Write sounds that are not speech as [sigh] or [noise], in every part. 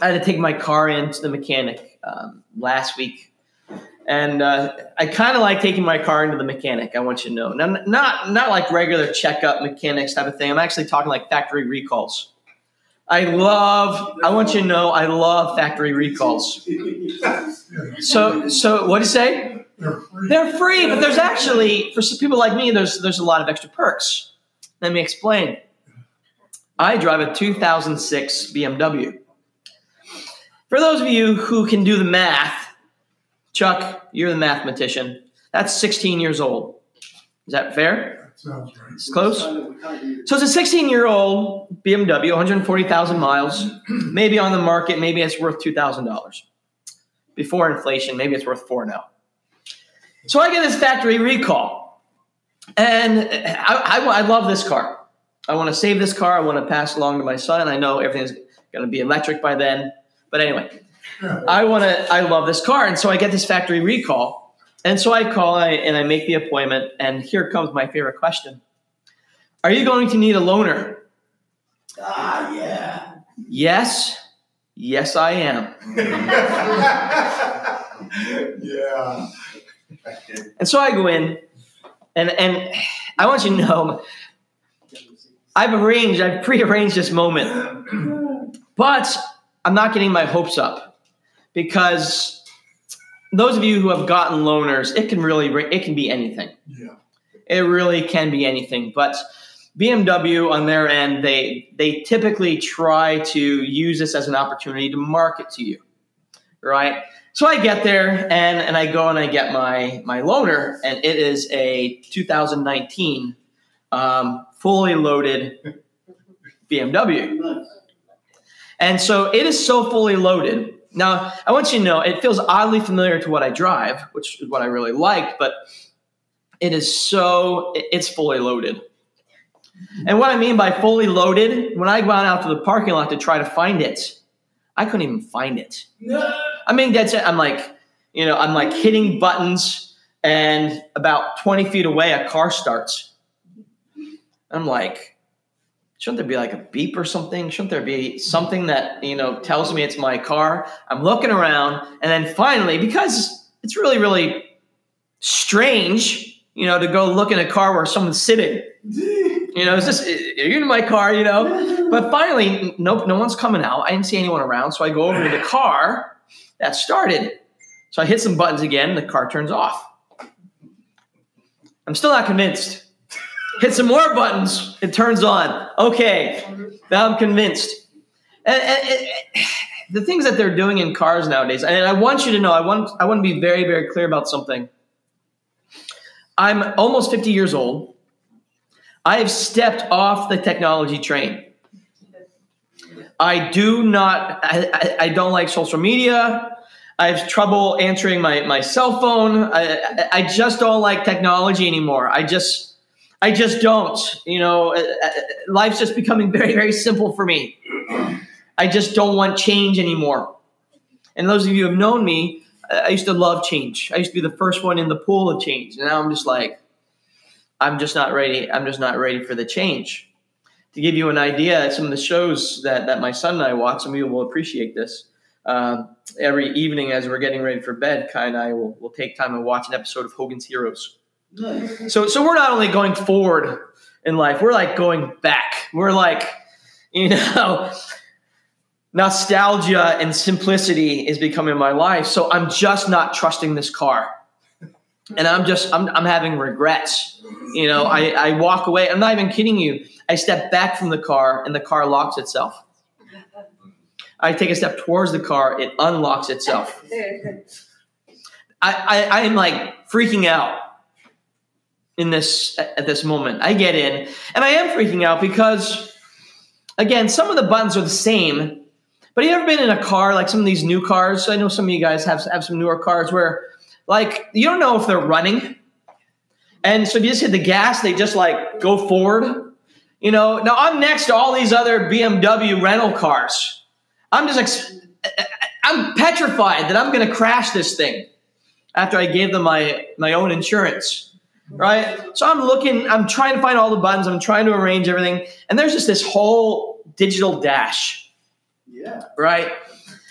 I had to take my car into the mechanic um, last week, and uh, I kind of like taking my car into the mechanic. I want you to know, now, not not like regular checkup mechanics type of thing. I'm actually talking like factory recalls. I love. I want you to know, I love factory recalls. So, so what do you say? They're free. They're free, but there's actually for some people like me, there's there's a lot of extra perks. Let me explain. I drive a 2006 BMW. For those of you who can do the math, Chuck, you're the mathematician. That's 16 years old. Is that fair? That sounds right. It's close. So it's a 16 year old BMW, 140,000 miles, maybe on the market, maybe it's worth $2,000. Before inflation, maybe it's worth four now. So I get this factory recall, and I, I, I love this car. I want to save this car. I want to pass along to my son. I know everything's going to be electric by then. But anyway, I want to. I love this car, and so I get this factory recall, and so I call and I make the appointment. And here comes my favorite question: Are you going to need a loaner? Ah, yeah. Yes, yes, I am. [laughs] yeah. And so I go in, and and I want you to know, I've arranged, I've prearranged this moment, [clears throat] but I'm not getting my hopes up because those of you who have gotten loaners, it can really, it can be anything. Yeah. It really can be anything. But BMW on their end, they they typically try to use this as an opportunity to market to you, right? So I get there and and I go and I get my my loaner, and it is a 2019 um, fully loaded BMW. And so it is so fully loaded. Now, I want you to know it feels oddly familiar to what I drive, which is what I really like, but it is so, it's fully loaded. And what I mean by fully loaded, when I went out to the parking lot to try to find it, I couldn't even find it. No. I mean, that's it. I'm like, you know, I'm like hitting buttons, and about 20 feet away, a car starts. I'm like, shouldn't there be like a beep or something? Shouldn't there be something that, you know, tells me it's my car? I'm looking around, and then finally, because it's really, really strange, you know, to go look in a car where someone's sitting. [laughs] You know, is this, are you in my car, you know? But finally, nope, no one's coming out. I didn't see anyone around. So I go over to the car that started. So I hit some buttons again, the car turns off. I'm still not convinced. Hit some more buttons, it turns on. Okay, now I'm convinced. And, and- and- the things that they're doing in cars nowadays, and I want you to know, I want, I want to be very, very clear about something. I'm almost 50 years old. I have stepped off the technology train. I do not, I, I, I don't like social media. I have trouble answering my, my cell phone. I, I, I just don't like technology anymore. I just, I just don't. You know, uh, uh, life's just becoming very, very simple for me. I just don't want change anymore. And those of you who have known me, I used to love change. I used to be the first one in the pool of change. And now I'm just like, I'm just not ready. I'm just not ready for the change. To give you an idea, some of the shows that, that my son and I watch, some of you will appreciate this. Um, every evening as we're getting ready for bed, Kai and I will, will take time and watch an episode of Hogan's Heroes. Nice. So, so we're not only going forward in life, we're like going back. We're like, you know, [laughs] nostalgia and simplicity is becoming my life. So I'm just not trusting this car. And I'm just, I'm, I'm having regrets. You know, I, I walk away. I'm not even kidding you. I step back from the car and the car locks itself. I take a step towards the car, it unlocks itself. I, I, I am like freaking out in this at this moment. I get in and I am freaking out because again, some of the buttons are the same. But you ever been in a car like some of these new cars? I know some of you guys have have some newer cars where like you don't know if they're running. And so if you just hit the gas, they just like go forward. You know, now I'm next to all these other BMW rental cars. I'm just ex- I'm petrified that I'm going to crash this thing after I gave them my my own insurance, right? So I'm looking, I'm trying to find all the buttons, I'm trying to arrange everything, and there's just this whole digital dash, Yeah. right?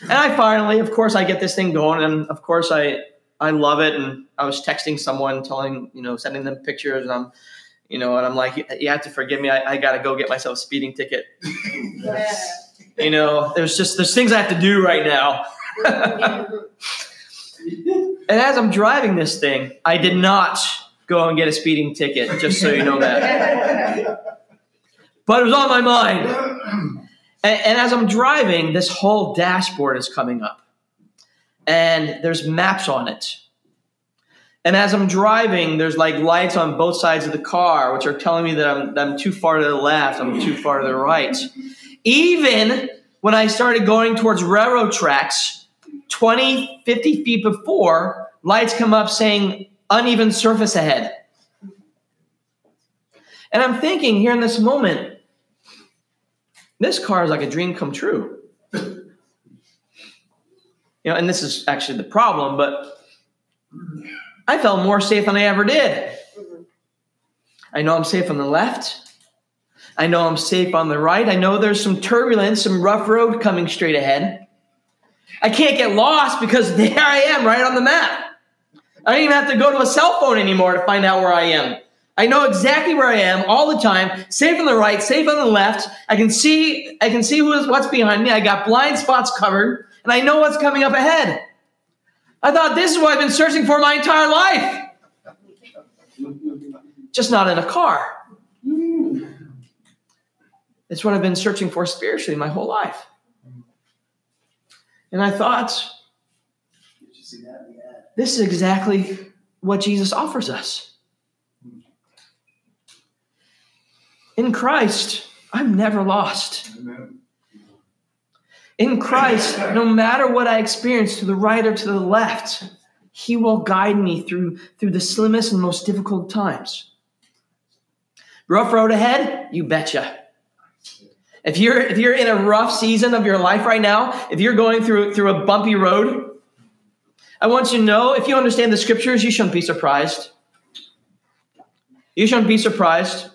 And I finally, of course, I get this thing going, and of course, I I love it. And I was texting someone, telling you know, sending them pictures, and I'm, you know, and I'm like, you, you have to forgive me. I, I got to go get myself a speeding ticket. Yeah. You know, there's just there's things I have to do right now. [laughs] And as I'm driving this thing, I did not go and get a speeding ticket, just so you know that. But it was on my mind. And, and as I'm driving, this whole dashboard is coming up. And there's maps on it. And as I'm driving, there's like lights on both sides of the car, which are telling me that I'm, that I'm too far to the left, I'm too far to the right. Even when I started going towards railroad tracks, 20, 50 feet before, lights come up saying uneven surface ahead. And I'm thinking here in this moment, this car is like a dream come true. You know, and this is actually the problem, but I felt more safe than I ever did. I know I'm safe on the left. I know I'm safe on the right. I know there's some turbulence, some rough road coming straight ahead. I can't get lost because [laughs] there I am right on the map. I don't even have to go to a cell phone anymore to find out where I am. I know exactly where I am all the time, safe on the right, safe on the left. I can see I can see who is what's behind me. I got blind spots covered, and I know what's coming up ahead. I thought this is what I've been searching for my entire life. Just not in a car. It's what I've been searching for spiritually my whole life. And I thought, this is exactly what Jesus offers us. In Christ, I'm never lost. In Christ, no matter what I experience to the right or to the left, He will guide me through, through the slimmest and most difficult times. Rough road ahead? You betcha. If you're if you're in a rough season of your life right now, if you're going through through a bumpy road, I want you to know if you understand the scriptures, you shouldn't be surprised. You shouldn't be surprised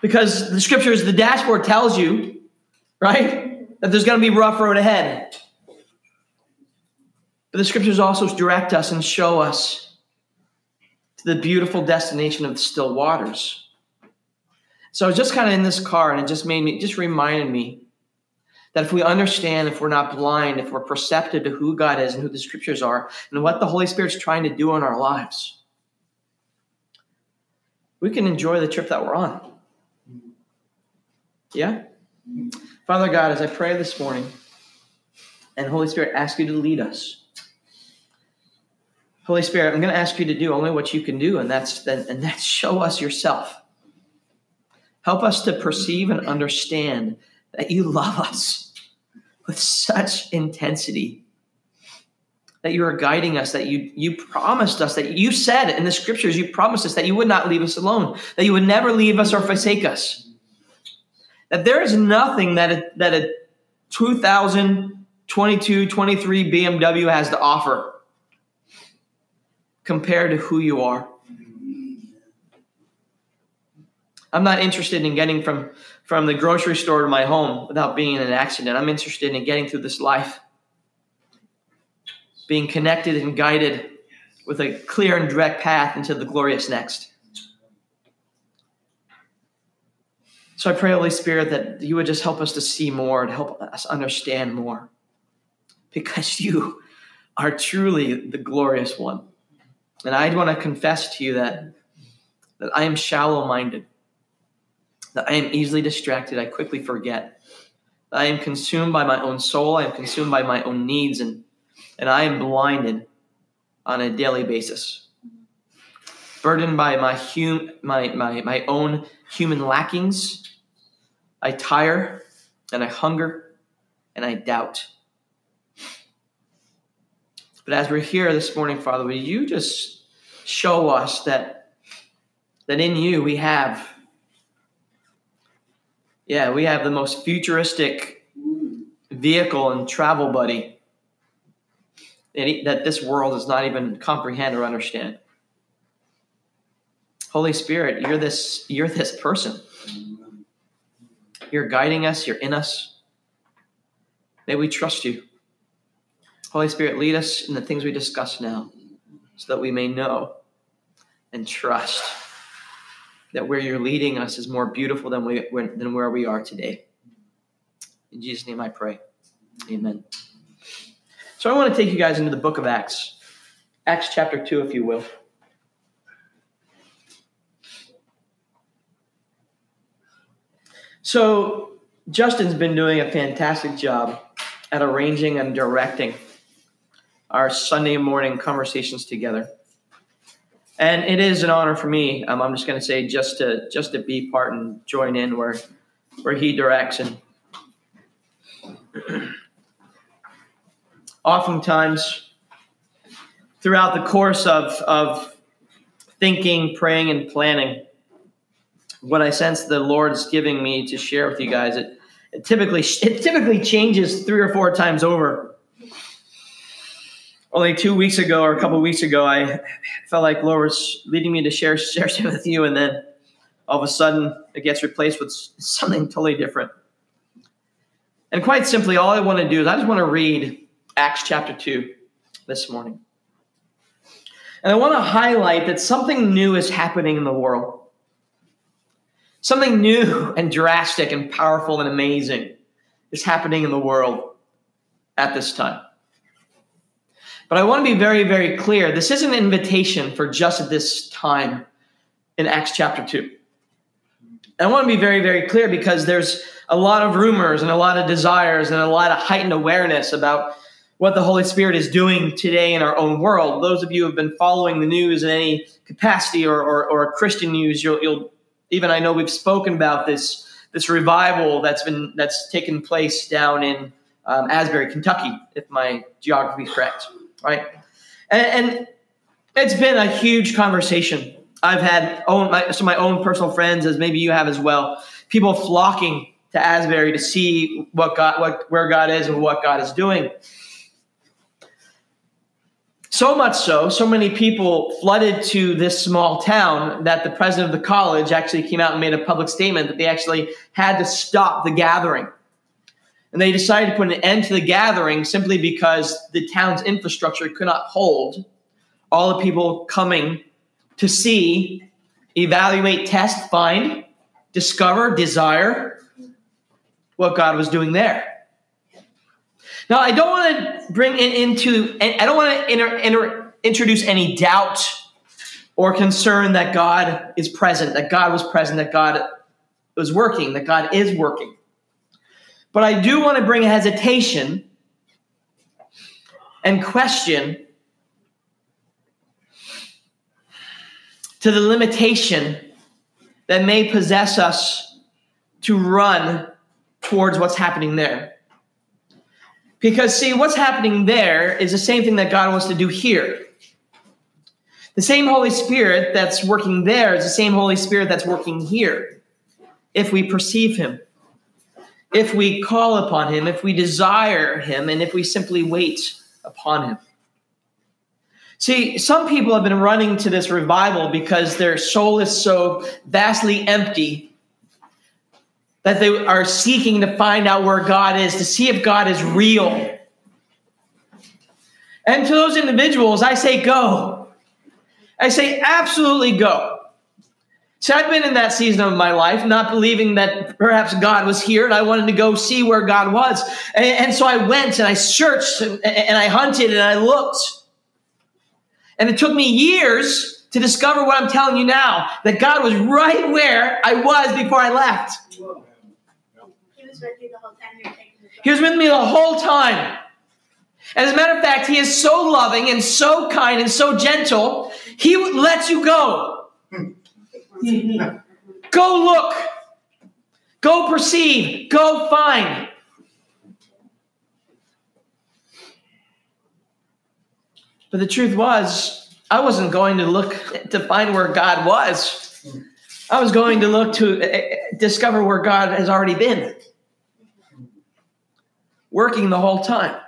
because the scriptures, the dashboard tells you, right, that there's going to be rough road ahead. But the scriptures also direct us and show us to the beautiful destination of the still waters. So I was just kind of in this car, and it just made me, just reminded me that if we understand, if we're not blind, if we're perceptive to who God is and who the scriptures are, and what the Holy Spirit's trying to do in our lives, we can enjoy the trip that we're on. Yeah? Father God, as I pray this morning, and Holy Spirit, ask you to lead us. Holy Spirit, I'm going to ask you to do only what you can do, and that's and that's show us yourself. Help us to perceive and understand that you love us with such intensity. That you are guiding us, that you you promised us, that you said in the scriptures, you promised us that you would not leave us alone, that you would never leave us or forsake us. That there is nothing that a, that a 2022, 23 BMW has to offer compared to who you are. I'm not interested in getting from, from the grocery store to my home without being in an accident. I'm interested in getting through this life, being connected and guided with a clear and direct path into the glorious next. So I pray, Holy Spirit, that you would just help us to see more and help us understand more. Because you are truly the glorious one. And I want to confess to you that, that I am shallow minded that I am easily distracted. I quickly forget. I am consumed by my own soul. I am consumed by my own needs, and, and I am blinded on a daily basis. Burdened by my, hum, my, my, my own human lackings, I tire and I hunger and I doubt. But as we're here this morning, Father, will you just show us that, that in you we have yeah, we have the most futuristic vehicle and travel buddy that, this world does not even comprehend or understand. Holy Spirit, you're this you're this person. You're guiding us, you're in us. May we trust you. Holy Spirit, lead us in the things we discuss now so that we may know and trust that where you're leading us is more beautiful than, we, than where we are today. In Jesus' name I pray. Amen. So I want to take you guys into the book of Acts, Acts chapter 2, if you will. So Justin's been doing a fantastic job at arranging and directing our Sunday morning conversations together. And it is an honor for me. Um, I'm just going to say just to just to be part and join in where where he directs and [clears throat] oftentimes throughout the course of of thinking, praying, and planning, what I sense the Lord's giving me to share with you guys, it, it typically it typically changes three or four times over only two weeks ago or a couple weeks ago, I felt like Lord was leading me to share [laughs] share something with you, and then all of a sudden it gets replaced with [laughs] something totally different. And quite simply, all I want to do is I just want to read Acts chapter 2 this morning. And I want to highlight that something new is happening in the world. Something new [laughs] and drastic and powerful and amazing is happening in the world at this time. But I want to be very, very clear. This is an invitation for just this time in Acts chapter 2. And I want to be very, very clear because there's a lot of rumors and a lot of desires and a lot of heightened awareness about what the Holy Spirit is doing today in our own world. Those of you who have been following the news in any capacity or, or, or Christian news, you'll, you'll even I know we've spoken about this this revival that's been that's taken place down in um, Asbury, Kentucky, if my geography is correct right? And, and it's been a huge conversation. I've had own my, some of my own personal friends, as maybe you have as well. People flocking to Asbury to see what God, what where God is and what God is doing. So much so, so many people flooded to this small town that the president of the college actually came out and made a public statement that they actually had to stop the gathering and they decided to put an end to the gathering simply because the town's infrastructure could not hold all the people coming to see, evaluate, test, find, discover, desire what God was doing there. Now, I don't want to bring it into, I don't want to introduce any doubt or concern that God is present, that God was present, that God was working, that God is working. But I do want to bring a hesitation and question to the limitation that may possess us to run towards what's happening there. Because, see, what's happening there is the same thing that God wants to do here. The same Holy Spirit that's working there is the same Holy Spirit that's working here if we perceive Him if we call upon him, if we desire him, and if we simply wait upon him. See, some people have been running to this revival because their soul is so vastly empty that they are seeking to find out where God is, to see if God is real. And to those individuals, I say, go. I say, absolutely go. So I've been in that season of my life, not believing that perhaps God was here, and I wanted to go see where God was. And, and so I went and I searched and, and I hunted and I looked. And it took me years to discover what I'm telling you now that God was right where I was before I left. He was with you the whole time you were taking the He was with me the whole time. As a matter of fact, He is so loving and so kind and so gentle, He lets you go. Hmm. [laughs] Go look. Go perceive. Go find. But the truth was, I wasn't going to look [laughs] to find where God was. I was going to look to eh, eh, discover where God has already been, working the whole time.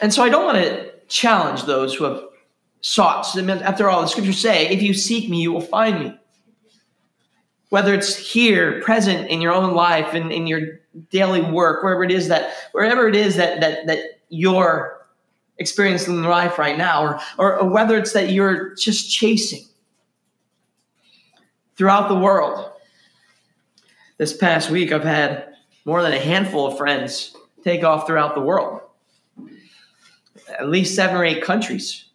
And so I don't want to challenge those who have sought. After all, the scriptures say, if you seek me, you will find me. Whether it's here, present in your own life, in, in your daily work, wherever it is that wherever it is that that that you're experiencing in life right now, or, or, or whether it's that you're just chasing throughout the world. This past week, I've had more than a handful of friends take off throughout the world, at least seven or eight countries,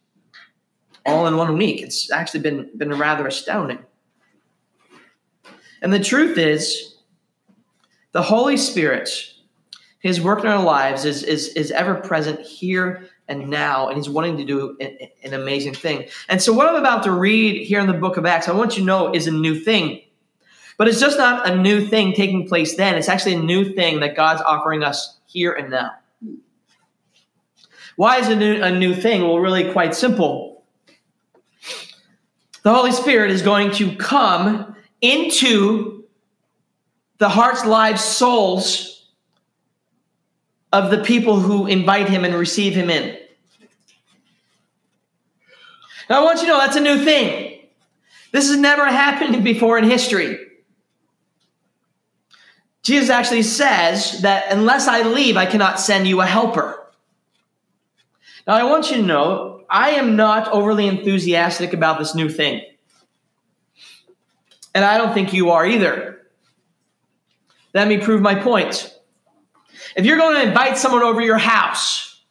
all in one week. It's actually been, been rather astounding. And the truth is, the Holy Spirit, His work in our lives is, is, is ever present here and now, and He's wanting to do an, an amazing thing. And so, what I'm about to read here in the book of Acts, I want you to know is a new thing. But it's just not a new thing taking place then. It's actually a new thing that God's offering us here and now. Why is it a new, a new thing? Well, really quite simple. The Holy Spirit is going to come into the hearts, lives, souls of the people who invite him and receive him in. Now, I want you to know that's a new thing. This has never happened [laughs] before in history. Jesus actually says that unless I leave, I cannot send you a helper. Now, I want you to know I am not overly enthusiastic about this new thing. And I don't think you are either. Let me prove my point. If you're going to invite someone over your house,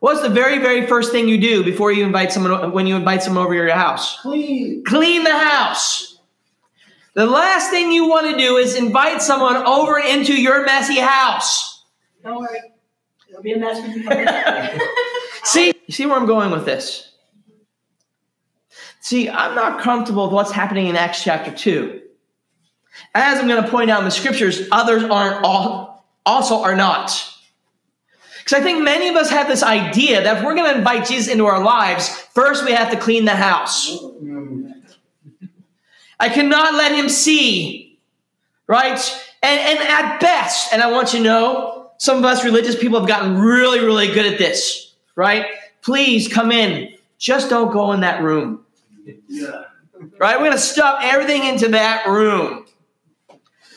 what's the very, very first thing you do before you invite someone when you invite someone over your house? Clean. Clean the house. The last thing you want to do is invite someone over into your messy house. Don't worry. It'll be a mess when you come. [laughs] See, you see where I'm going with this? See, I'm not comfortable with what's happening in Acts chapter 2. As I'm going to point out in the scriptures, others aren't all, also are not. Because I think many of us have this idea that if we're going to invite Jesus into our lives, first we have to clean the house. I cannot let him see, right? And, and at best, and I want you to know, some of us religious people have gotten really, really good at this, right? Please come in. Just don't go in that room, Yeah. right? We're going to stuff everything into that room.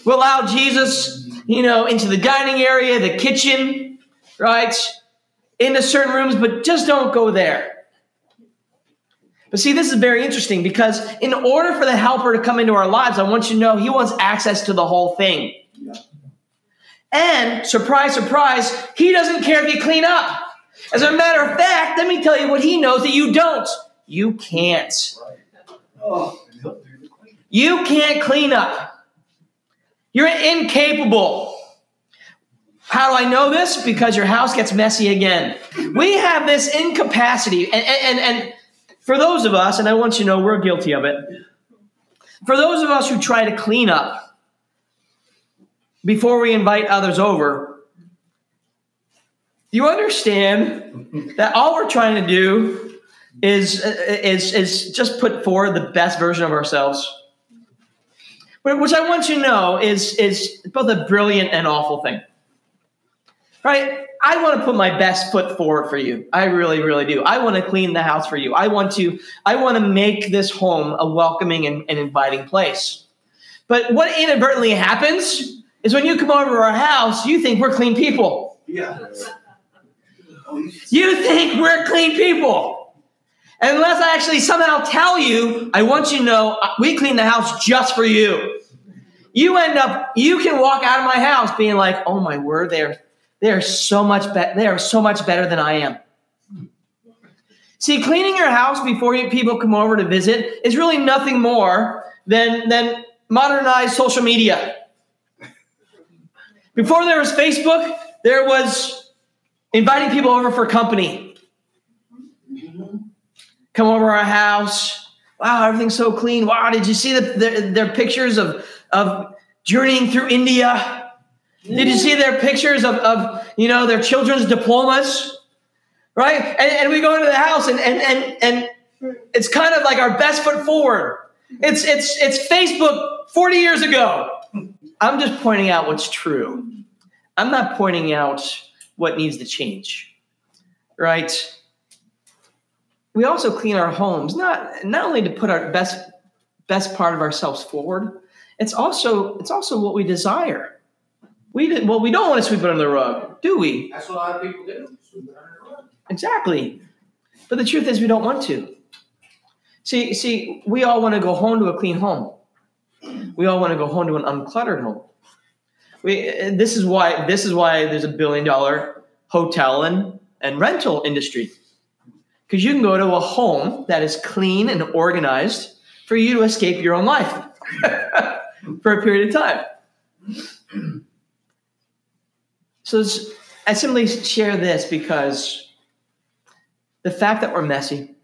We'll allow Jesus, you know, into the dining area, the kitchen, right? Into certain rooms, but just don't go there. But see, this is very interesting because in order for the helper to come into our lives, I want you to know he wants access to the whole thing. Yeah. And surprise, surprise, he doesn't care if you clean up. As a matter of fact, let me tell you what he knows that you don't. You can't. You can't clean up. You're incapable. How do I know this? Because your house gets messy again. We have this incapacity, and, and, and for those of us, and I want you to know we're guilty of it, for those of us who try to clean up before we invite others over, you understand that all we're trying to do is, is, is just put forward the best version of ourselves. Which I want you to know is, is both a brilliant and awful thing. Right? I want to put my best foot forward for you. I really, really do. I want to clean the house for you. I want to, I want to make this home a welcoming and, and inviting place. But what inadvertently happens is when you come over to our house, you think we're clean people. Yeah. You- think we're clean people. Unless I actually somehow tell you, I want you to know uh, we clean the house just for you. You end up, you can walk out of my house being like, oh my word, they're they're so much better. They are so much better than I am. See, cleaning your house before you, people come over to visit is really nothing more than than modernized social media. Before there was Facebook, there was inviting people over for company. Come over our house. Wow, everything's so clean. Wow, did you see the, their, their pictures of, of journeying through India? Did you see their pictures of, of you know their children's diplomas? Right? And, and we go into the house and, and and and it's kind of like our best foot forward. It's it's it's Facebook 40 years ago. I'm just pointing out what's true. I'm not pointing out what needs to change. Right? We also clean our homes not not only to put our best best part of ourselves forward, it's also it's also what we desire. We did, well, we don't want to sweep it under the rug, do we? That's what a lot of people do. Sweep it under the rug. Exactly. But the truth is, we don't want to. See, see, we all want to go home to a clean home. We all want to go home to an uncluttered home. We, this is why this is why there's a billion dollar hotel and, and rental industry. Because you can go to a home that is clean and organized for you to escape your own life [laughs] for a period of time. So it's- I simply share this because the fact that we're messy,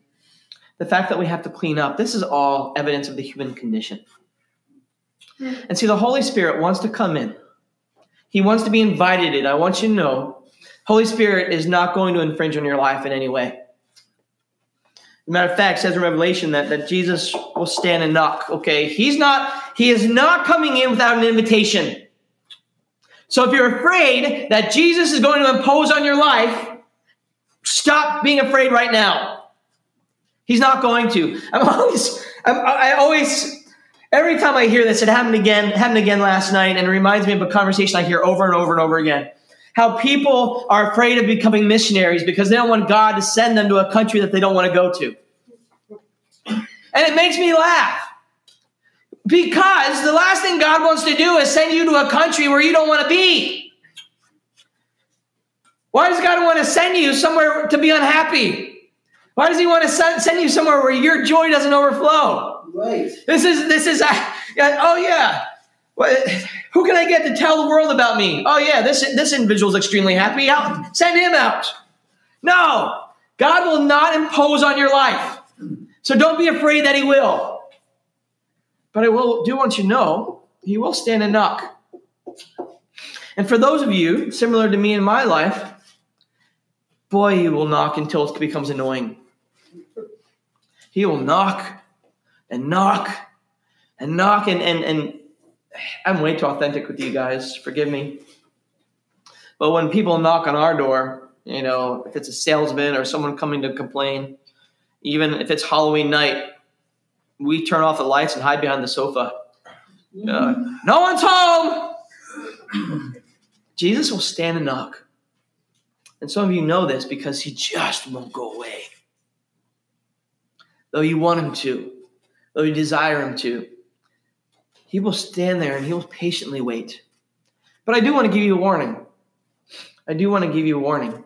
the fact that we have to clean up, this is all evidence of the human condition. Hmm. And see, the Holy Spirit wants to come in. He wants to be invited in. I want you to know, Holy Spirit is not going to infringe on your life in any way. Matter of fact, says in Revelation that, that Jesus will stand and knock. Okay, he's not, he is not coming in without an invitation. So if you're afraid that Jesus is going to impose on your life, stop being afraid right now. He's not going to. I'm [laughs] always, I'm, I always, every time I hear this, it happened again, happened again last night, and it reminds me of a conversation I hear over and over and over again. How people are afraid of becoming missionaries because they don't want God to send them to a country that they don't want to go to. And it makes me laugh. Because the last thing God wants to do is send you to a country where you don't want to be. Why does God want to send you somewhere to be unhappy? Why does He want to send send you somewhere where your joy doesn't overflow? This is this is uh, oh yeah. What, who can I get to tell the world about me? Oh yeah, this this individual's extremely happy. I'll send him out. No, God will not impose on your life. So don't be afraid that He will. But I will do want you to know He will stand and knock. And for those of you similar to me in my life, boy, He will knock until it becomes annoying. He will knock and knock and knock and and and I'm way too authentic with you guys. Forgive me. But when people knock on our door, you know, if it's a salesman or someone coming to complain, even if it's Halloween night, we turn off the lights and hide behind the sofa. Uh, no one's home. [clears throat] Jesus will stand and knock. And some of you know this because he just won't go away. Though you want him to, though you desire him to, he will stand there and he will patiently wait. But I do want to give you a warning. I do want to give you a warning.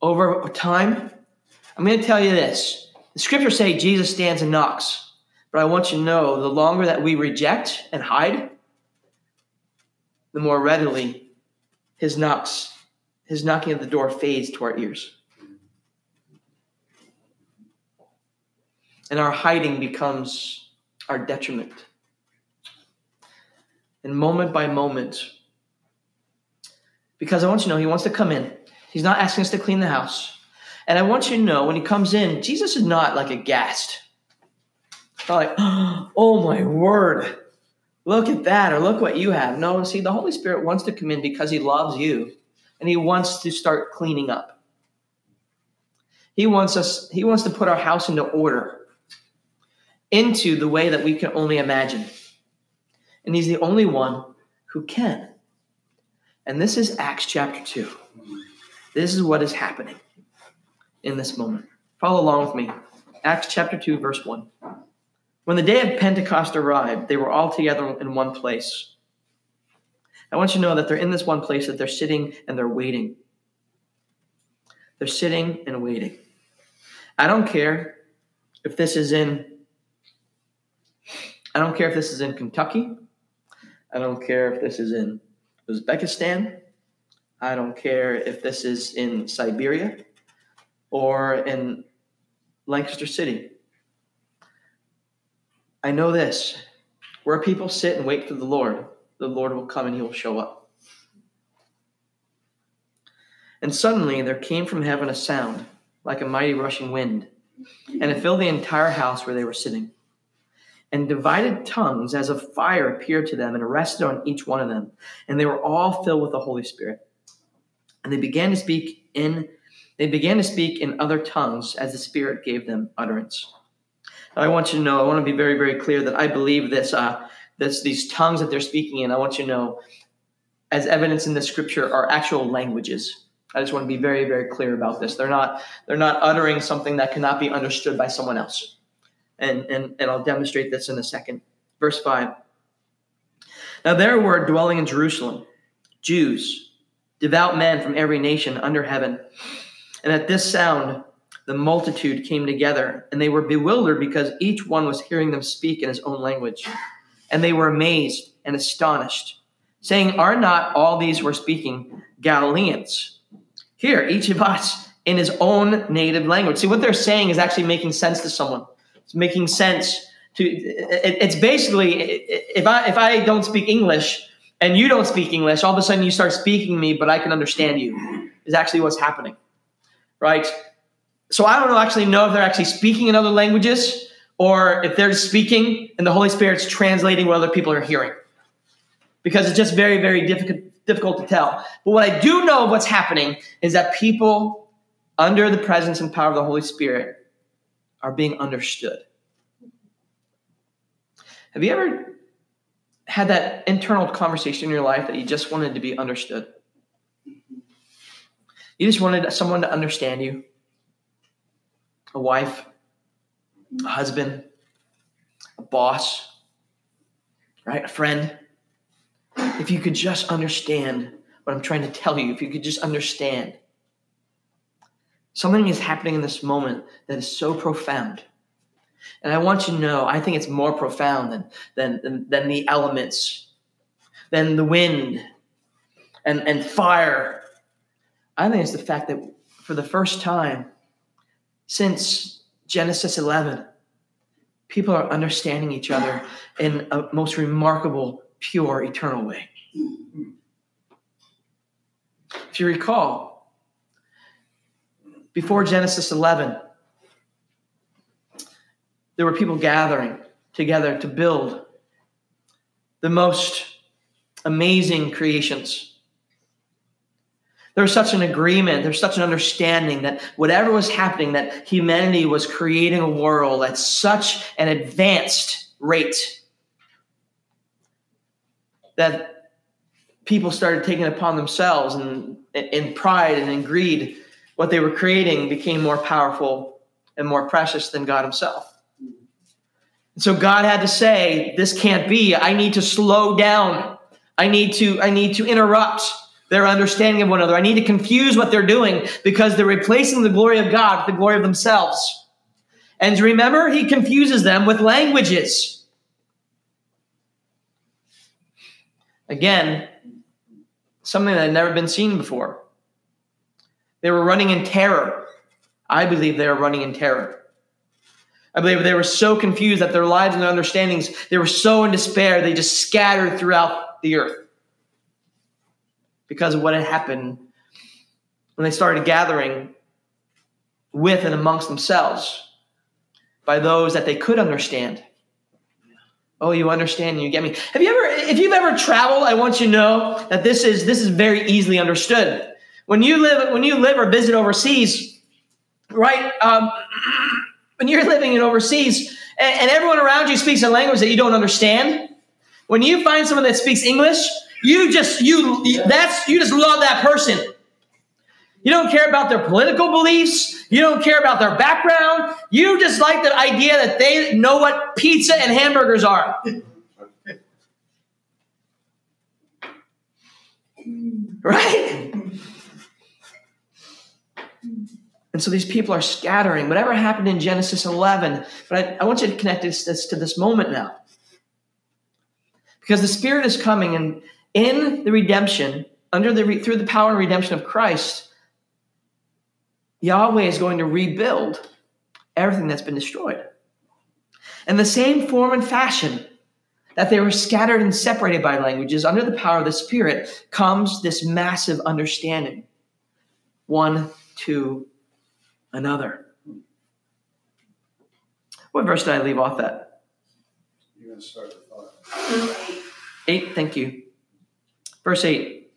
Over time, I'm going to tell you this. The scriptures say Jesus stands and knocks. But I want you to know the longer that we reject and hide, the more readily his knocks, his knocking at the door fades to our ears. And our hiding becomes our detriment. And moment by moment, because I want you to know he wants to come in. He's not asking us to clean the house. And I want you to know when he comes in, Jesus is not like a guest. Not like, [gasps] oh my word, look at that, or look what you have. No, see, the Holy Spirit wants to come in because he loves you and he wants to start cleaning up. He wants us, he wants to put our house into order, into the way that we can only imagine. And he's the only one who can. And this is Acts chapter 2. This is what is happening in this moment. Follow along with me. Acts chapter 2, verse 1. When the day of Pentecost arrived, they were all together in one place. I want you to know that they're in this one place, that they're sitting and they're waiting. They're sitting and waiting. I don't care if this is in I don't care if this is in Kentucky. I don't care if this is in Uzbekistan. I don't care if this is in Siberia or in Lancaster City. I know this where people sit and wait for the Lord, the Lord will come and he will show up. And suddenly there came from heaven a sound like a mighty rushing wind, and it filled the entire house where they were sitting. And divided tongues as of fire appeared to them and rested on each one of them, and they were all filled with the Holy Spirit. And they began to speak in they began to speak in other tongues as the Spirit gave them utterance. I want you to know, I want to be very, very clear that I believe this, uh, this these tongues that they're speaking in, I want you to know as evidence in the scripture, are actual languages. I just want to be very, very clear about this. They're not they're not uttering something that cannot be understood by someone else. And and, and I'll demonstrate this in a second. Verse 5. Now there were dwelling in Jerusalem Jews, devout men from every nation under heaven. And at this sound, the multitude came together, and they were bewildered because each one was hearing them speak in his own language. And they were amazed and astonished, saying, Are not all these who are speaking Galileans? Hear, each of us in his own native language. See, what they're saying is actually making sense to someone. It's making sense to. It, it's basically if I if I don't speak English and you don't speak English, all of a sudden you start speaking me, but I can understand you. Is actually what's happening, right? So I don't actually know if they're actually speaking in other languages or if they're speaking and the Holy Spirit's translating what other people are hearing. Because it's just very, very difficult, difficult to tell. But what I do know of what's happening is that people under the presence and power of the Holy Spirit are being understood. Have you ever had that internal conversation in your life that you just wanted to be understood? You just wanted someone to understand you a wife, a husband, a boss, right? A friend. If you could just understand what I'm trying to tell you, if you could just understand. Something is happening in this moment that is so profound. And I want you to know, I think it's more profound than, than, than, than the elements, than the wind and, and fire. I think it's the fact that for the first time, since Genesis 11, people are understanding each other in a most remarkable, pure, eternal way. If you recall, before Genesis 11, there were people gathering together to build the most amazing creations. There was such an agreement, there's such an understanding that whatever was happening, that humanity was creating a world at such an advanced rate that people started taking upon themselves and in pride and in greed, what they were creating became more powerful and more precious than God Himself. And so God had to say, This can't be. I need to slow down. I need to, I need to interrupt their understanding of one another. I need to confuse what they're doing because they're replacing the glory of God with the glory of themselves. And remember, he confuses them with languages. Again, something that had never been seen before. They were running in terror. I believe they were running in terror. I believe they were so confused that their lives and their understandings, they were so in despair, they just scattered throughout the earth because of what had happened when they started gathering with and amongst themselves by those that they could understand. Oh, you understand, you get me. Have you ever, if you've ever traveled, I want you to know that this is this is very easily understood. When you live, when you live or visit overseas, right? Um, when you're living in overseas and, and everyone around you speaks a language that you don't understand, when you find someone that speaks English, you just you that's you just love that person. You don't care about their political beliefs. You don't care about their background. You just like the idea that they know what pizza and hamburgers are. [laughs] Right? And so these people are scattering. Whatever happened in Genesis 11, but I, I want you to connect this, this to this moment now. Because the Spirit is coming and in the redemption, under the through the power and redemption of Christ, Yahweh is going to rebuild everything that's been destroyed. In the same form and fashion that they were scattered and separated by languages, under the power of the Spirit comes this massive understanding, one to another. What verse did I leave off at? You're going to start with five. Eight, thank you. Verse 8.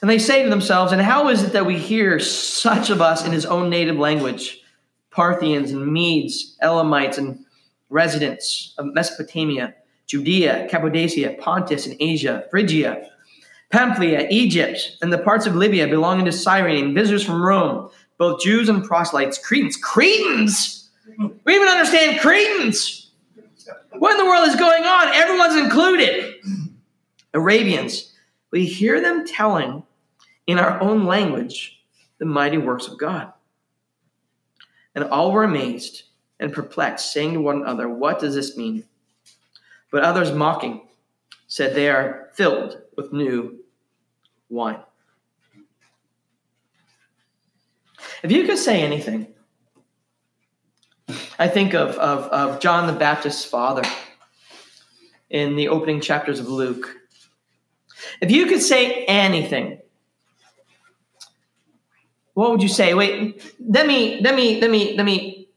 And they say to themselves, And how is it that we hear such of us in his own native language? Parthians and Medes, Elamites and residents of Mesopotamia, Judea, Cappadocia, Pontus and Asia, Phrygia, Pamphylia, Egypt, and the parts of Libya belonging to Cyrene, visitors from Rome, both Jews and proselytes, Cretans. Cretans? We even understand Cretans. What in the world is going on? Everyone's included. Arabians. We hear them telling in our own language the mighty works of God. And all were amazed and perplexed, saying to one another, What does this mean? But others, mocking, said, They are filled with new wine. If you could say anything, I think of, of, of John the Baptist's father in the opening chapters of Luke. If you could say anything, what would you say? Wait, let me let me let me let me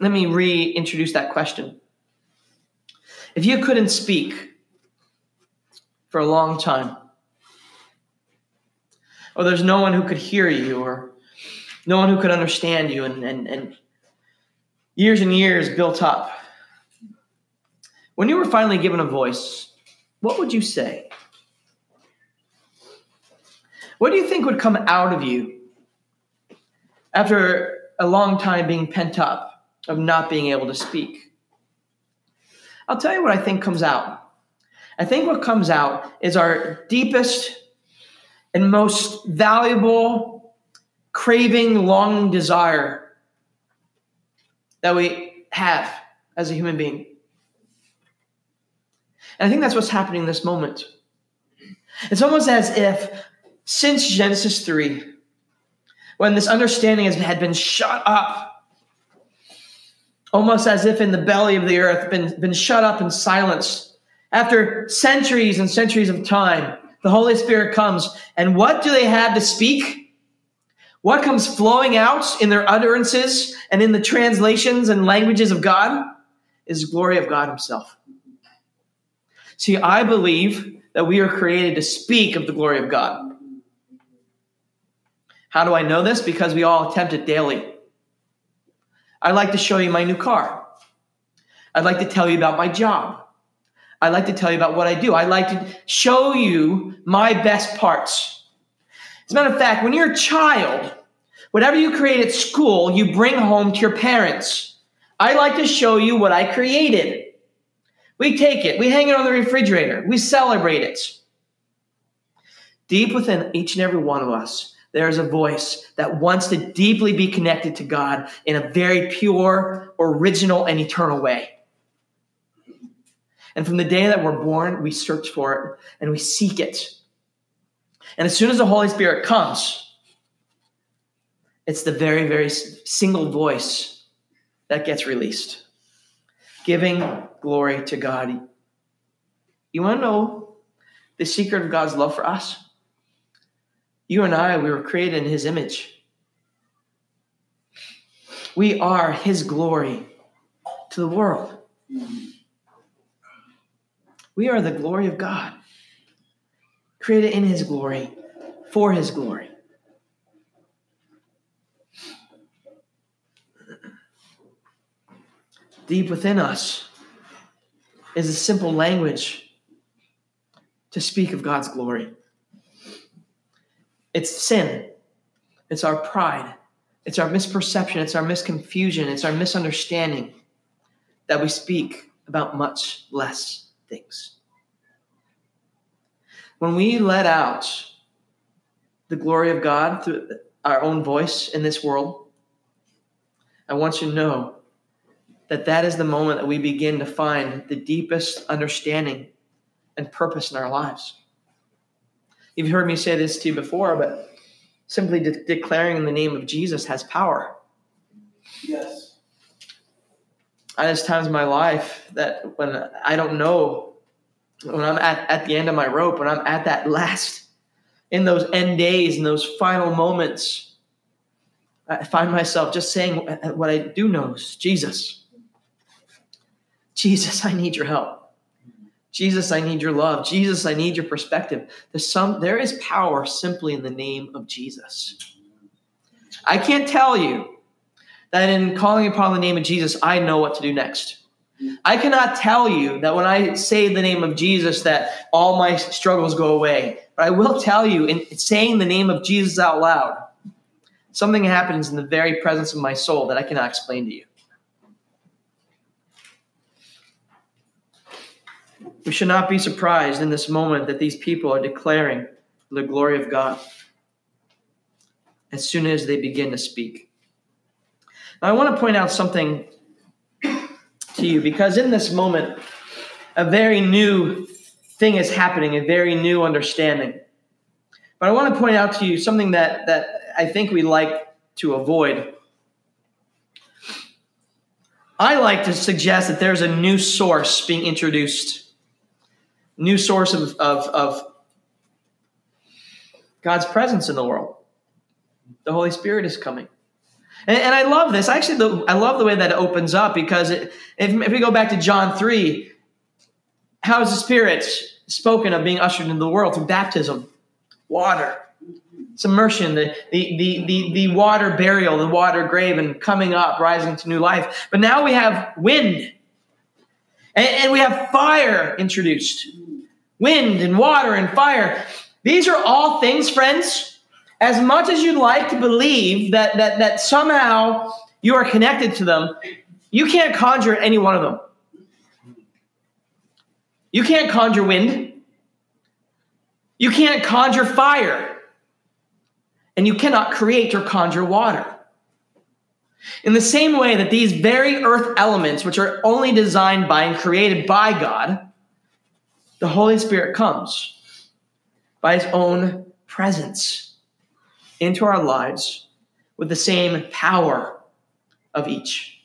let me reintroduce that question. If you couldn't speak for a long time, or there's no one who could hear you, or no one who could understand you, and, and, and years and years built up, when you were finally given a voice, what would you say? What do you think would come out of you after a long time being pent up of not being able to speak? I'll tell you what I think comes out. I think what comes out is our deepest and most valuable craving, longing desire that we have as a human being. And I think that's what's happening in this moment. It's almost as if since Genesis 3, when this understanding has, had been shut up, almost as if in the belly of the earth, been, been shut up and silenced. After centuries and centuries of time, the Holy Spirit comes, and what do they have to speak? What comes flowing out in their utterances and in the translations and languages of God is the glory of God Himself. See, I believe that we are created to speak of the glory of God. How do I know this? Because we all attempt it daily. I'd like to show you my new car. I'd like to tell you about my job. I'd like to tell you about what I do. I'd like to show you my best parts. As a matter of fact, when you're a child, whatever you create at school, you bring home to your parents. I like to show you what I created. We take it, we hang it on the refrigerator, we celebrate it. Deep within each and every one of us, there is a voice that wants to deeply be connected to God in a very pure, original, and eternal way. And from the day that we're born, we search for it and we seek it. And as soon as the Holy Spirit comes, it's the very, very single voice that gets released, giving glory to God. You want to know the secret of God's love for us? You and I, we were created in his image. We are his glory to the world. We are the glory of God, created in his glory, for his glory. Deep within us is a simple language to speak of God's glory. It's sin. It's our pride. It's our misperception. It's our misconfusion. It's our misunderstanding that we speak about much less things. When we let out the glory of God through our own voice in this world, I want you to know that that is the moment that we begin to find the deepest understanding and purpose in our lives. You've heard me say this to you before, but simply de- declaring in the name of Jesus has power. Yes. There's times in my life that when I don't know, when I'm at, at the end of my rope, when I'm at that last, in those end days, in those final moments, I find myself just saying what I do know is Jesus. Jesus, I need your help. Jesus, I need your love. Jesus, I need your perspective. There's some there is power simply in the name of Jesus. I can't tell you that in calling upon the name of Jesus, I know what to do next. I cannot tell you that when I say the name of Jesus that all my struggles go away. But I will tell you in saying the name of Jesus out loud, something happens in the very presence of my soul that I cannot explain to you. We should not be surprised in this moment that these people are declaring the glory of God as soon as they begin to speak. Now, I want to point out something to you because in this moment, a very new thing is happening, a very new understanding. But I want to point out to you something that, that I think we like to avoid. I like to suggest that there's a new source being introduced new source of, of, of God's presence in the world. The Holy Spirit is coming. And, and I love this. Actually, the, I love the way that it opens up because it, if, if we go back to John 3, how is the Spirit spoken of being ushered into the world? Through baptism, water, submersion, the, the, the, the, the water burial, the water grave, and coming up, rising to new life. But now we have wind, and, and we have fire introduced wind and water and fire. These are all things, friends, as much as you'd like to believe that, that, that somehow you are connected to them, you can't conjure any one of them. You can't conjure wind. You can't conjure fire. And you cannot create or conjure water. In the same way that these very earth elements, which are only designed by and created by God, the Holy Spirit comes by his own presence into our lives with the same power of each.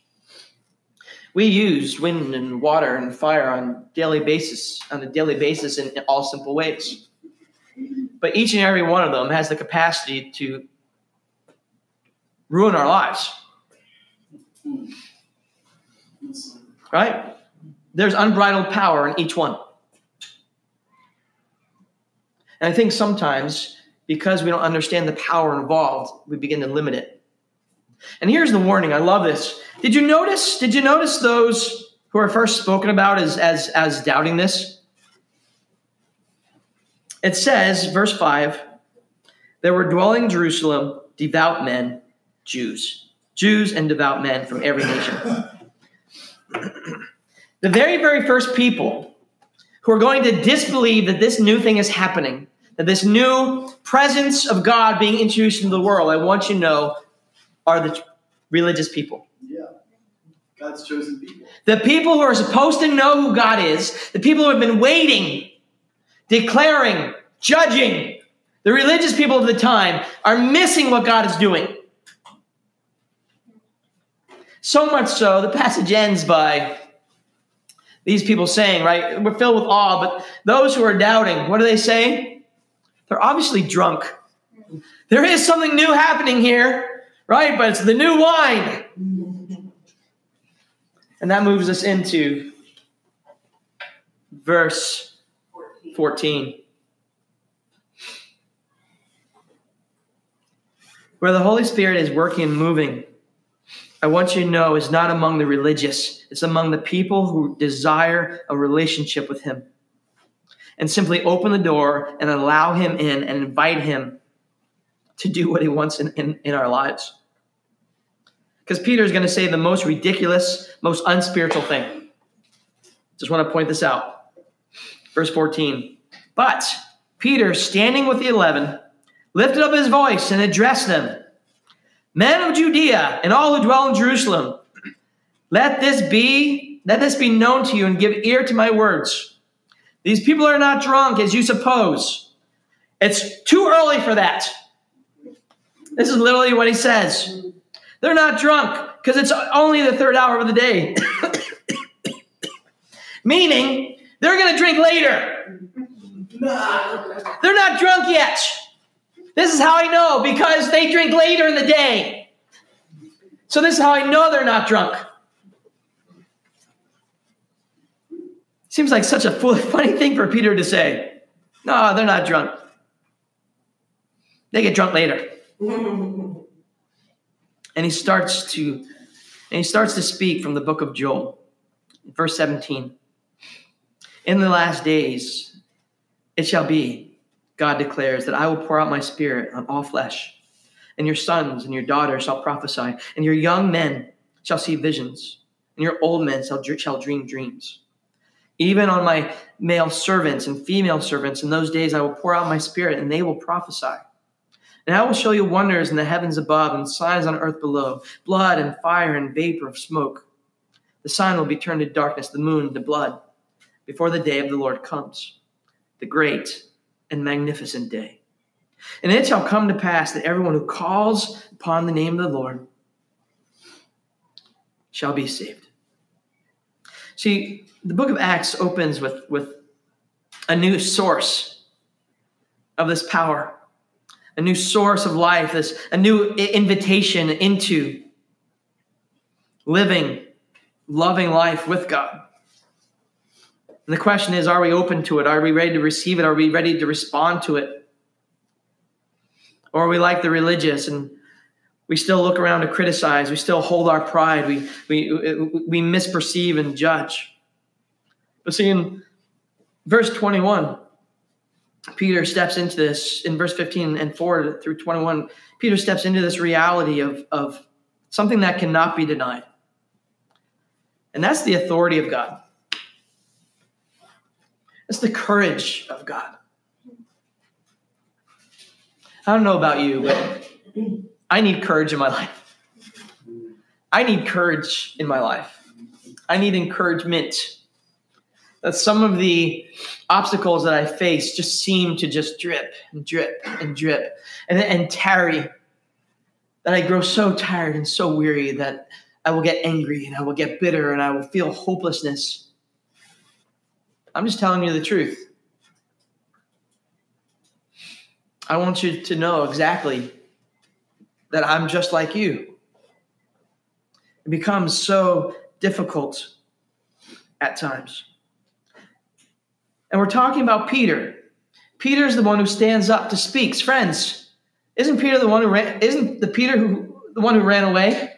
We use wind and water and fire on daily basis, on a daily basis in all simple ways. But each and every one of them has the capacity to ruin our lives. Right? There's unbridled power in each one. And I think sometimes, because we don't understand the power involved, we begin to limit it. And here's the warning. I love this. Did you notice? Did you notice those who are first spoken about as as as doubting this? It says, verse 5, there were dwelling in Jerusalem devout men, Jews. Jews and devout men from every nation. the very, very first people who are going to disbelieve that this new thing is happening that this new presence of God being introduced into the world, I want you to know, are the religious people. Yeah. God's chosen people. The people who are supposed to know who God is, the people who have been waiting, declaring, judging, the religious people of the time are missing what God is doing. So much so, the passage ends by these people saying, right, we're filled with awe, but those who are doubting, what do they say? They're obviously drunk. There is something new happening here, right? But it's the new wine. And that moves us into verse 14. Where the Holy Spirit is working and moving, I want you to know is not among the religious, it's among the people who desire a relationship with Him and simply open the door and allow him in and invite him to do what he wants in, in, in our lives. Because Peter is going to say the most ridiculous, most unspiritual thing. Just want to point this out. Verse 14. But Peter, standing with the eleven, lifted up his voice and addressed them Men of Judea and all who dwell in Jerusalem, let this be, let this be known to you and give ear to my words. These people are not drunk as you suppose. It's too early for that. This is literally what he says. They're not drunk because it's only the third hour of the day. [coughs] Meaning, they're going to drink later. They're not drunk yet. This is how I know because they drink later in the day. So, this is how I know they're not drunk. Seems like such a [laughs] funny thing for Peter to say. No, they're not drunk. They get drunk later. [laughs] and he starts to and he starts to speak from the book of Joel. Verse 17. In the last days, it shall be, God declares, that I will pour out my spirit on all flesh, and your sons and your daughters shall prophesy, and your young men shall see visions, and your old men shall, shall dream dreams. Even on my male servants and female servants, in those days I will pour out my spirit, and they will prophesy. And I will show you wonders in the heavens above and signs on earth below blood and fire and vapor of smoke. The sun will be turned to darkness, the moon to blood, before the day of the Lord comes, the great and magnificent day. And it shall come to pass that everyone who calls upon the name of the Lord shall be saved. See, the book of Acts opens with, with a new source of this power a new source of life, this a new invitation into living, loving life with God. And the question is, are we open to it? Are we ready to receive it? Are we ready to respond to it? Or are we like the religious and we still look around to criticize, we still hold our pride, we we we misperceive and judge. But see in verse 21, Peter steps into this in verse 15 and forward through 21. Peter steps into this reality of, of something that cannot be denied. And that's the authority of God. It's the courage of God. I don't know about you, but I need courage in my life. I need courage in my life. I need encouragement that some of the obstacles that I face just seem to just drip and drip and drip and, and tarry. That I grow so tired and so weary that I will get angry and I will get bitter and I will feel hopelessness. I'm just telling you the truth. I want you to know exactly that I'm just like you. It becomes so difficult at times. And we're talking about Peter. Peter's the one who stands up to speaks. Friends, isn't Peter the one who ran, isn't the Peter who the one who ran away?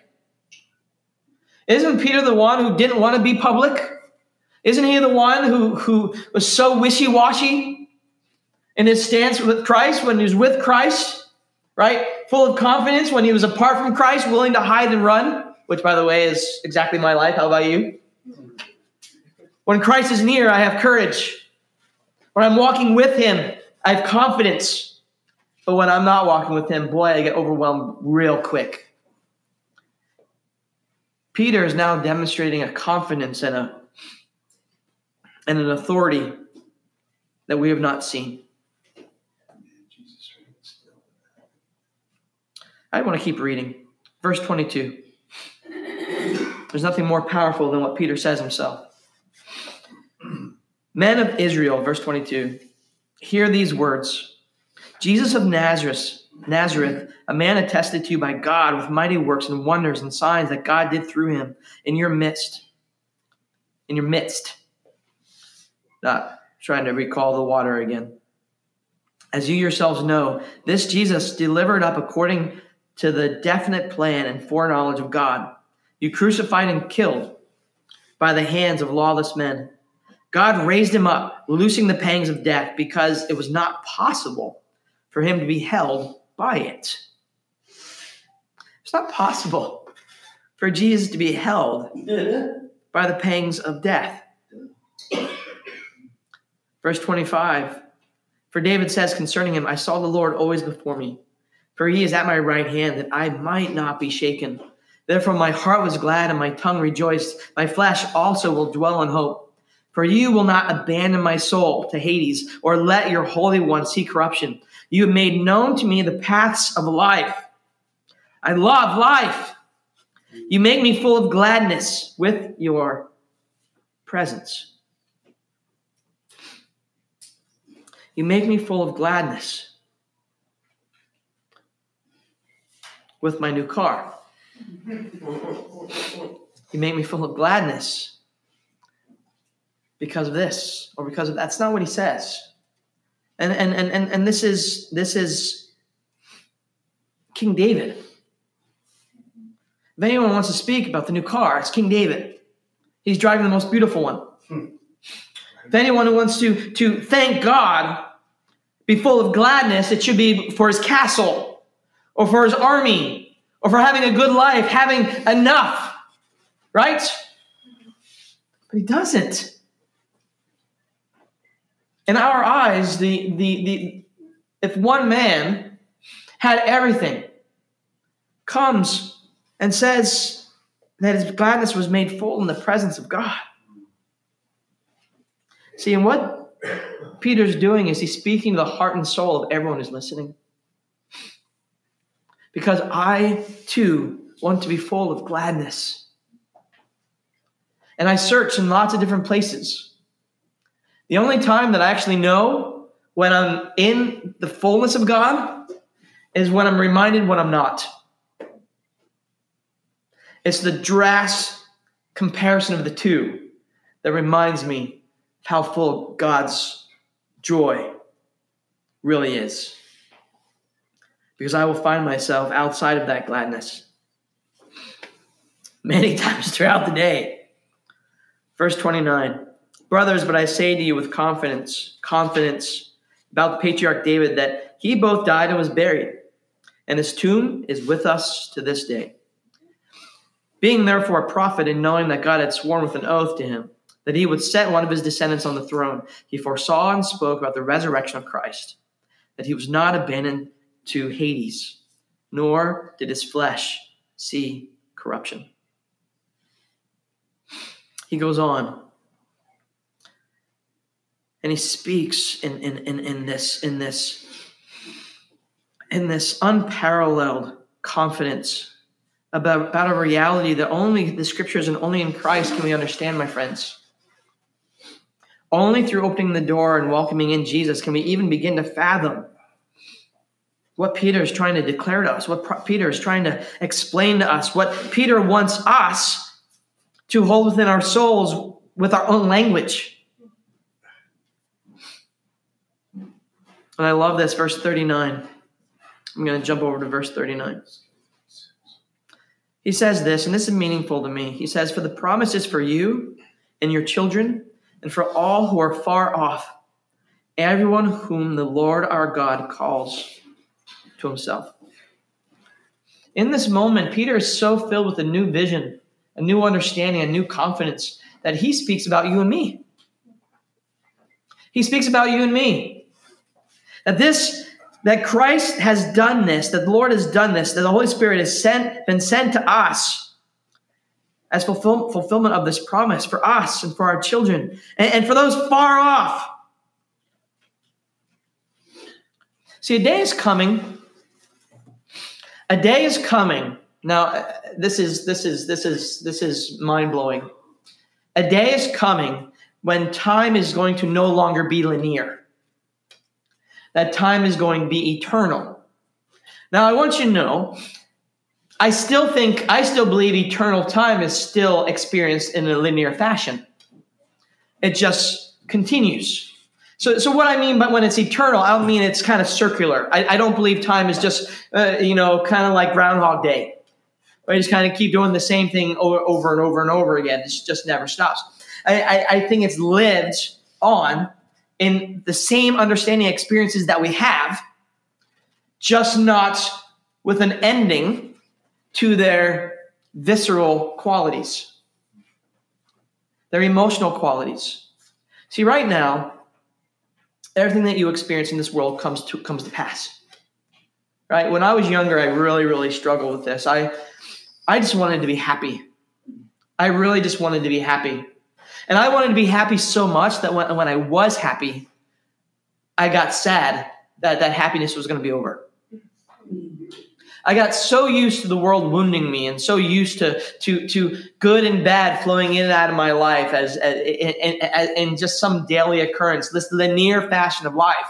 Isn't Peter the one who didn't want to be public? Isn't he the one who, who was so wishy-washy in his stance with Christ when he was with Christ? Right? Full of confidence when he was apart from Christ, willing to hide and run, which by the way is exactly my life. How about you? When Christ is near, I have courage. When I'm walking with him, I have confidence. But when I'm not walking with him, boy, I get overwhelmed real quick. Peter is now demonstrating a confidence and a and an authority that we have not seen. I want to keep reading. Verse 22. There's nothing more powerful than what Peter says himself. Men of Israel, verse 22, hear these words Jesus of Nazareth, Nazareth, a man attested to you by God with mighty works and wonders and signs that God did through him in your midst. In your midst. Not trying to recall the water again. As you yourselves know, this Jesus delivered up according to the definite plan and foreknowledge of God. You crucified and killed by the hands of lawless men God raised him up, loosing the pangs of death because it was not possible for him to be held by it. It's not possible for Jesus to be held by the pangs of death. Verse 25 For David says concerning him, I saw the Lord always before me, for he is at my right hand, that I might not be shaken. Therefore, my heart was glad and my tongue rejoiced. My flesh also will dwell in hope. For you will not abandon my soul to Hades, or let your Holy One see corruption. You have made known to me the paths of life. I love life. You make me full of gladness with your presence. You make me full of gladness with my new car. You make me full of gladness because of this or because of that's not what he says and and and and, and this is this is king david if anyone wants to speak about the new car it's king david He's driving the most beautiful one. Hmm. If anyone who wants to, to thank God, be full of gladness, it should be for his castle or for his army or for having a good life, having enough, right? But he doesn't. In our eyes, the, the, the, if one man had everything, comes and says that his gladness was made full in the presence of God. See, and what Peter's doing is he's speaking to the heart and soul of everyone who's listening. Because I too want to be full of gladness. And I search in lots of different places. The only time that I actually know when I'm in the fullness of God is when I'm reminded when I'm not. It's the drastic comparison of the two that reminds me of how full God's joy really is. Because I will find myself outside of that gladness many [laughs] times throughout the day. Verse 29 Brothers, but I say to you with confidence, confidence about the patriarch David, that he both died and was buried, and his tomb is with us to this day. Being therefore a prophet, and knowing that God had sworn with an oath to him that he would set one of his descendants on the throne, he foresaw and spoke about the resurrection of Christ, that he was not abandoned to Hades, nor did his flesh see corruption. He goes on. And he speaks in, in, in, in this in this in this unparalleled confidence about, about a reality that only the scriptures and only in Christ can we understand, my friends. Only through opening the door and welcoming in Jesus can we even begin to fathom what Peter is trying to declare to us, what Peter is trying to explain to us, what Peter wants us to hold within our souls with our own language. And I love this, verse 39. I'm going to jump over to verse 39. He says this, and this is meaningful to me. He says, For the promise is for you and your children, and for all who are far off, everyone whom the Lord our God calls to himself. In this moment, Peter is so filled with a new vision, a new understanding, a new confidence that he speaks about you and me. He speaks about you and me. That this that Christ has done this, that the Lord has done this, that the Holy Spirit has sent, been sent to us as fulfill, fulfillment of this promise for us and for our children and, and for those far off. See, a day is coming. A day is coming. Now, uh, this is this is this is this is mind blowing. A day is coming when time is going to no longer be linear that time is going to be eternal. Now, I want you to know, I still think, I still believe eternal time is still experienced in a linear fashion. It just continues. So, so what I mean by when it's eternal, I don't mean it's kind of circular. I, I don't believe time is just, uh, you know, kind of like Groundhog Day. I just kind of keep doing the same thing over, over and over and over again. It just never stops. I, I, I think it's lived on in the same understanding experiences that we have, just not with an ending to their visceral qualities, their emotional qualities. See, right now, everything that you experience in this world comes to comes to pass. Right? When I was younger, I really, really struggled with this. I I just wanted to be happy. I really just wanted to be happy. And I wanted to be happy so much that when, when I was happy, I got sad that that happiness was going to be over. I got so used to the world wounding me and so used to to to good and bad flowing in and out of my life as, as in, in just some daily occurrence, this linear fashion of life,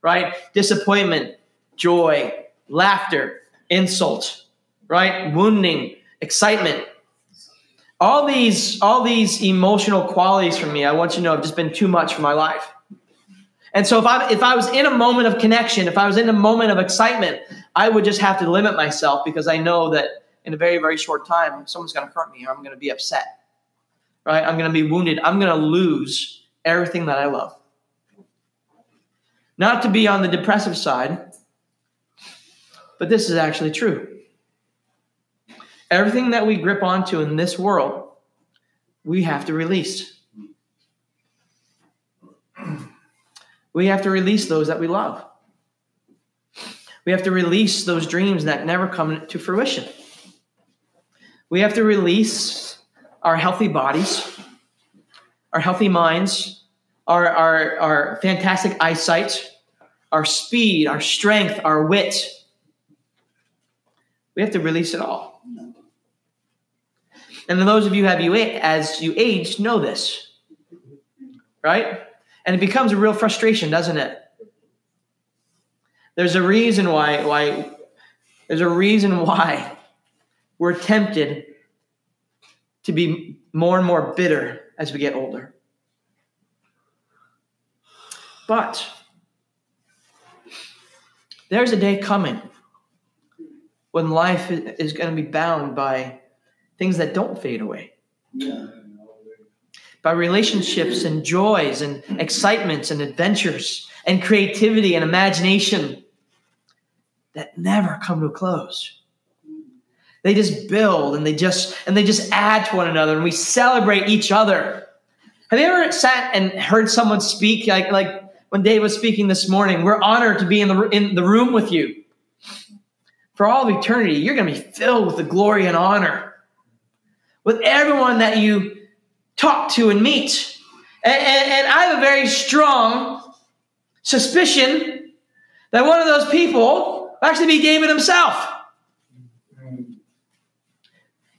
right? Disappointment, joy, laughter, insult, right? Wounding, excitement, all these all these emotional qualities for me i want you to know have just been too much for my life and so if i if i was in a moment of connection if i was in a moment of excitement i would just have to limit myself because i know that in a very very short time someone's going to hurt me or i'm going to be upset right? I'm going to be wounded. I'm going to lose everything that I love. Not to be on the depressive side, but this is actually true. Everything that we grip onto in this world, we have to release. We have to release those that we love. We have to release those dreams that never come to fruition. We have to release our healthy bodies, our healthy minds, our, our, our fantastic eyesight, our speed, our strength, our wit. We have to release it all. And then those of you have you as you age know this, right? And it becomes a real frustration, doesn't it? There's a reason why why there's a reason why we're tempted to be more and more bitter as we get older. But there's a day coming when life is going to be bound by things that don't fade away. Yeah. By relationships and joys and excitements and adventures and creativity and imagination that never come to a close. They just build and they just and they just add to one another and we celebrate each other. Have you ever sat and heard someone speak like like when Dave was speaking this morning? We're honored to be in the in the room with you. For all of eternity, you're going to be filled with the glory and honor with everyone that you talk to and meet. And, and, and I have a very strong suspicion that one of those people actually be David himself.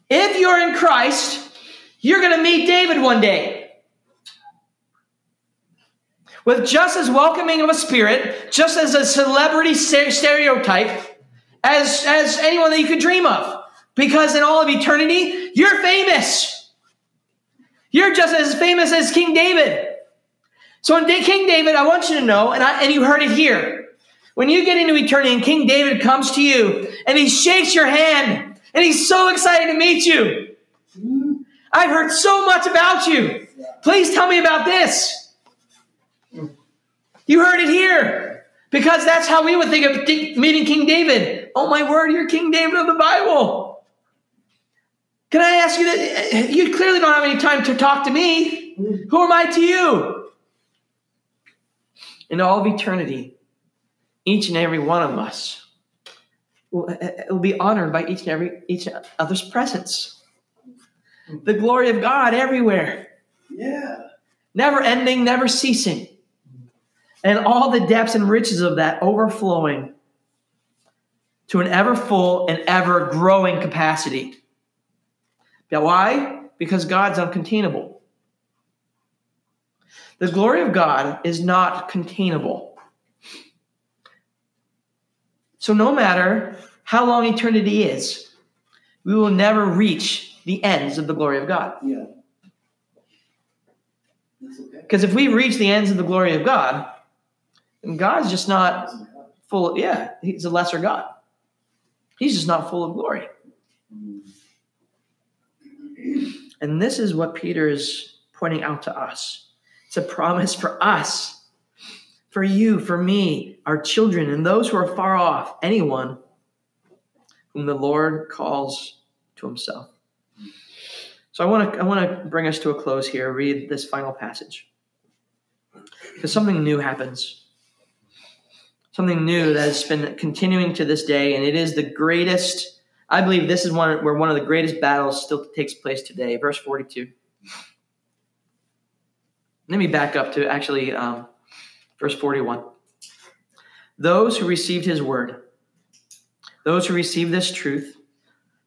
If you're in Christ, you're going to meet David one day. With just as welcoming of a spirit, just as a celebrity stereotype as, as anyone that you could dream of. Because in all of eternity, you're famous. You're just as famous as King David. So in King David, I want you to know, and, I, and you heard it here, when you get into eternity and King David comes to you and he shakes your hand and he's so excited to meet you. I've heard so much about you. Please tell me about this. You heard it here because that's how we would think of meeting King David. Oh my word, you're King David of the Bible. Can I ask you that? Eh, you clearly don't have any time to talk to me. Mm. Who am I to you? In all of eternity, each and every one of us will, uh, will be honored by each and every each other's presence. Mm. The glory of God everywhere. Yeah. Never ending, never ceasing. Mm. And all the depths and riches of that overflowing to an ever full and ever growing capacity. Now, why? Because God's uncontainable. The glory of God is not containable. So, no matter how long eternity is, we will never reach the ends of the glory of God. Yeah. That's okay. Because if we reach the ends of the glory of God, then God's just not full of, yeah, he's a lesser God. He's just not full of glory. And this is what Peter is pointing out to us. It's a promise for us for you, for me, our children, and those who are far off, anyone whom the Lord calls to himself. So I want to I want to bring us to a close here, read this final passage. Because something new happens. Something new that has been continuing to this day, and it is the greatest. I believe this is one where one of the greatest battles still takes place today. Verse 42. Let me back up to actually um, Verse 41 Those who received his word, those who received this truth,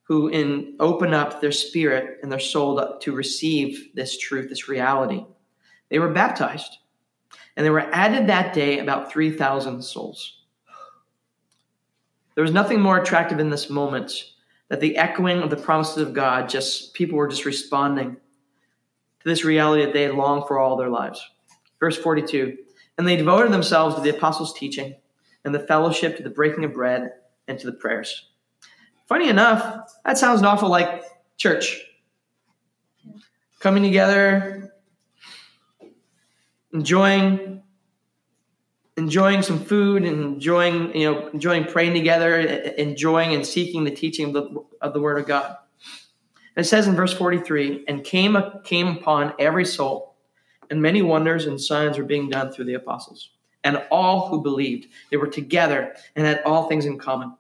who in open up their spirit and their soul to receive this truth, this reality, they were baptized. And there were added that day about 3,000 souls. There was nothing more attractive in this moment that the echoing of the promises of God, just people were just responding to this reality that they had longed for all their lives. Verse 42 and they devoted themselves to the apostles' teaching and the fellowship, to the breaking of bread, and to the prayers. Funny enough, that sounds an awful like church. coming together, enjoying enjoying some food and enjoying you know enjoying praying together enjoying and seeking the teaching of the, of the word of god. It says in verse 43 and came came upon every soul and many wonders and signs were being done through the apostles. And all who believed they were together and had all things in common.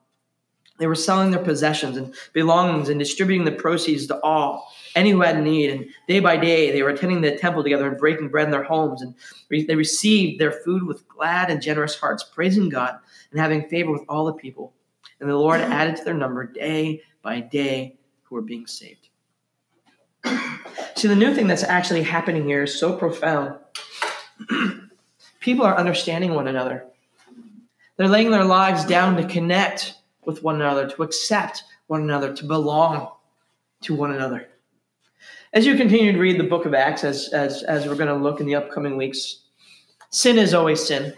They were selling their possessions and belongings and distributing the proceeds to all any who had need. And day by day, they were attending the temple together and breaking bread in their homes. And re- they received their food with glad and generous hearts, praising God and having favor with all the people. And the Lord mm-hmm. added to their number day by day who were being saved. See, the new thing that's actually happening here is so profound. [clears throat] People are understanding one another. They're laying their lives down to connect with one another, to accept one another, to belong to one another. As you continue to read the book of Acts, as, as, as we're going to look in the upcoming weeks, sin is always sin,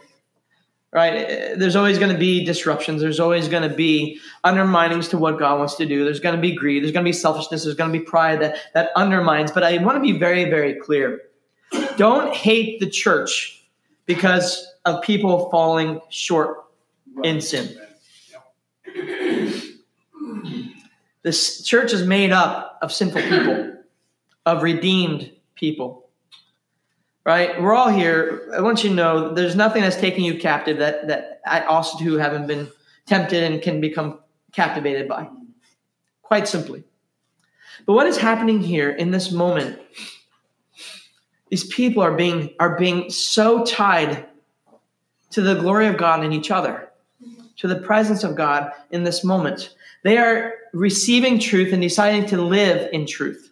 right? There's always going to be disruptions. There's always going to be underminings to what God wants to do. There's going to be greed. There's going to be selfishness. There's going to be pride that, that undermines. But I want to be very, very clear. Don't hate the church because of people falling short in sin. This church is made up of sinful people of redeemed people. Right? We're all here. I want you to know there's nothing that's taking you captive that, that I also too haven't been tempted and can become captivated by. Quite simply. But what is happening here in this moment? These people are being are being so tied to the glory of God in each other, to the presence of God in this moment. They are receiving truth and deciding to live in truth.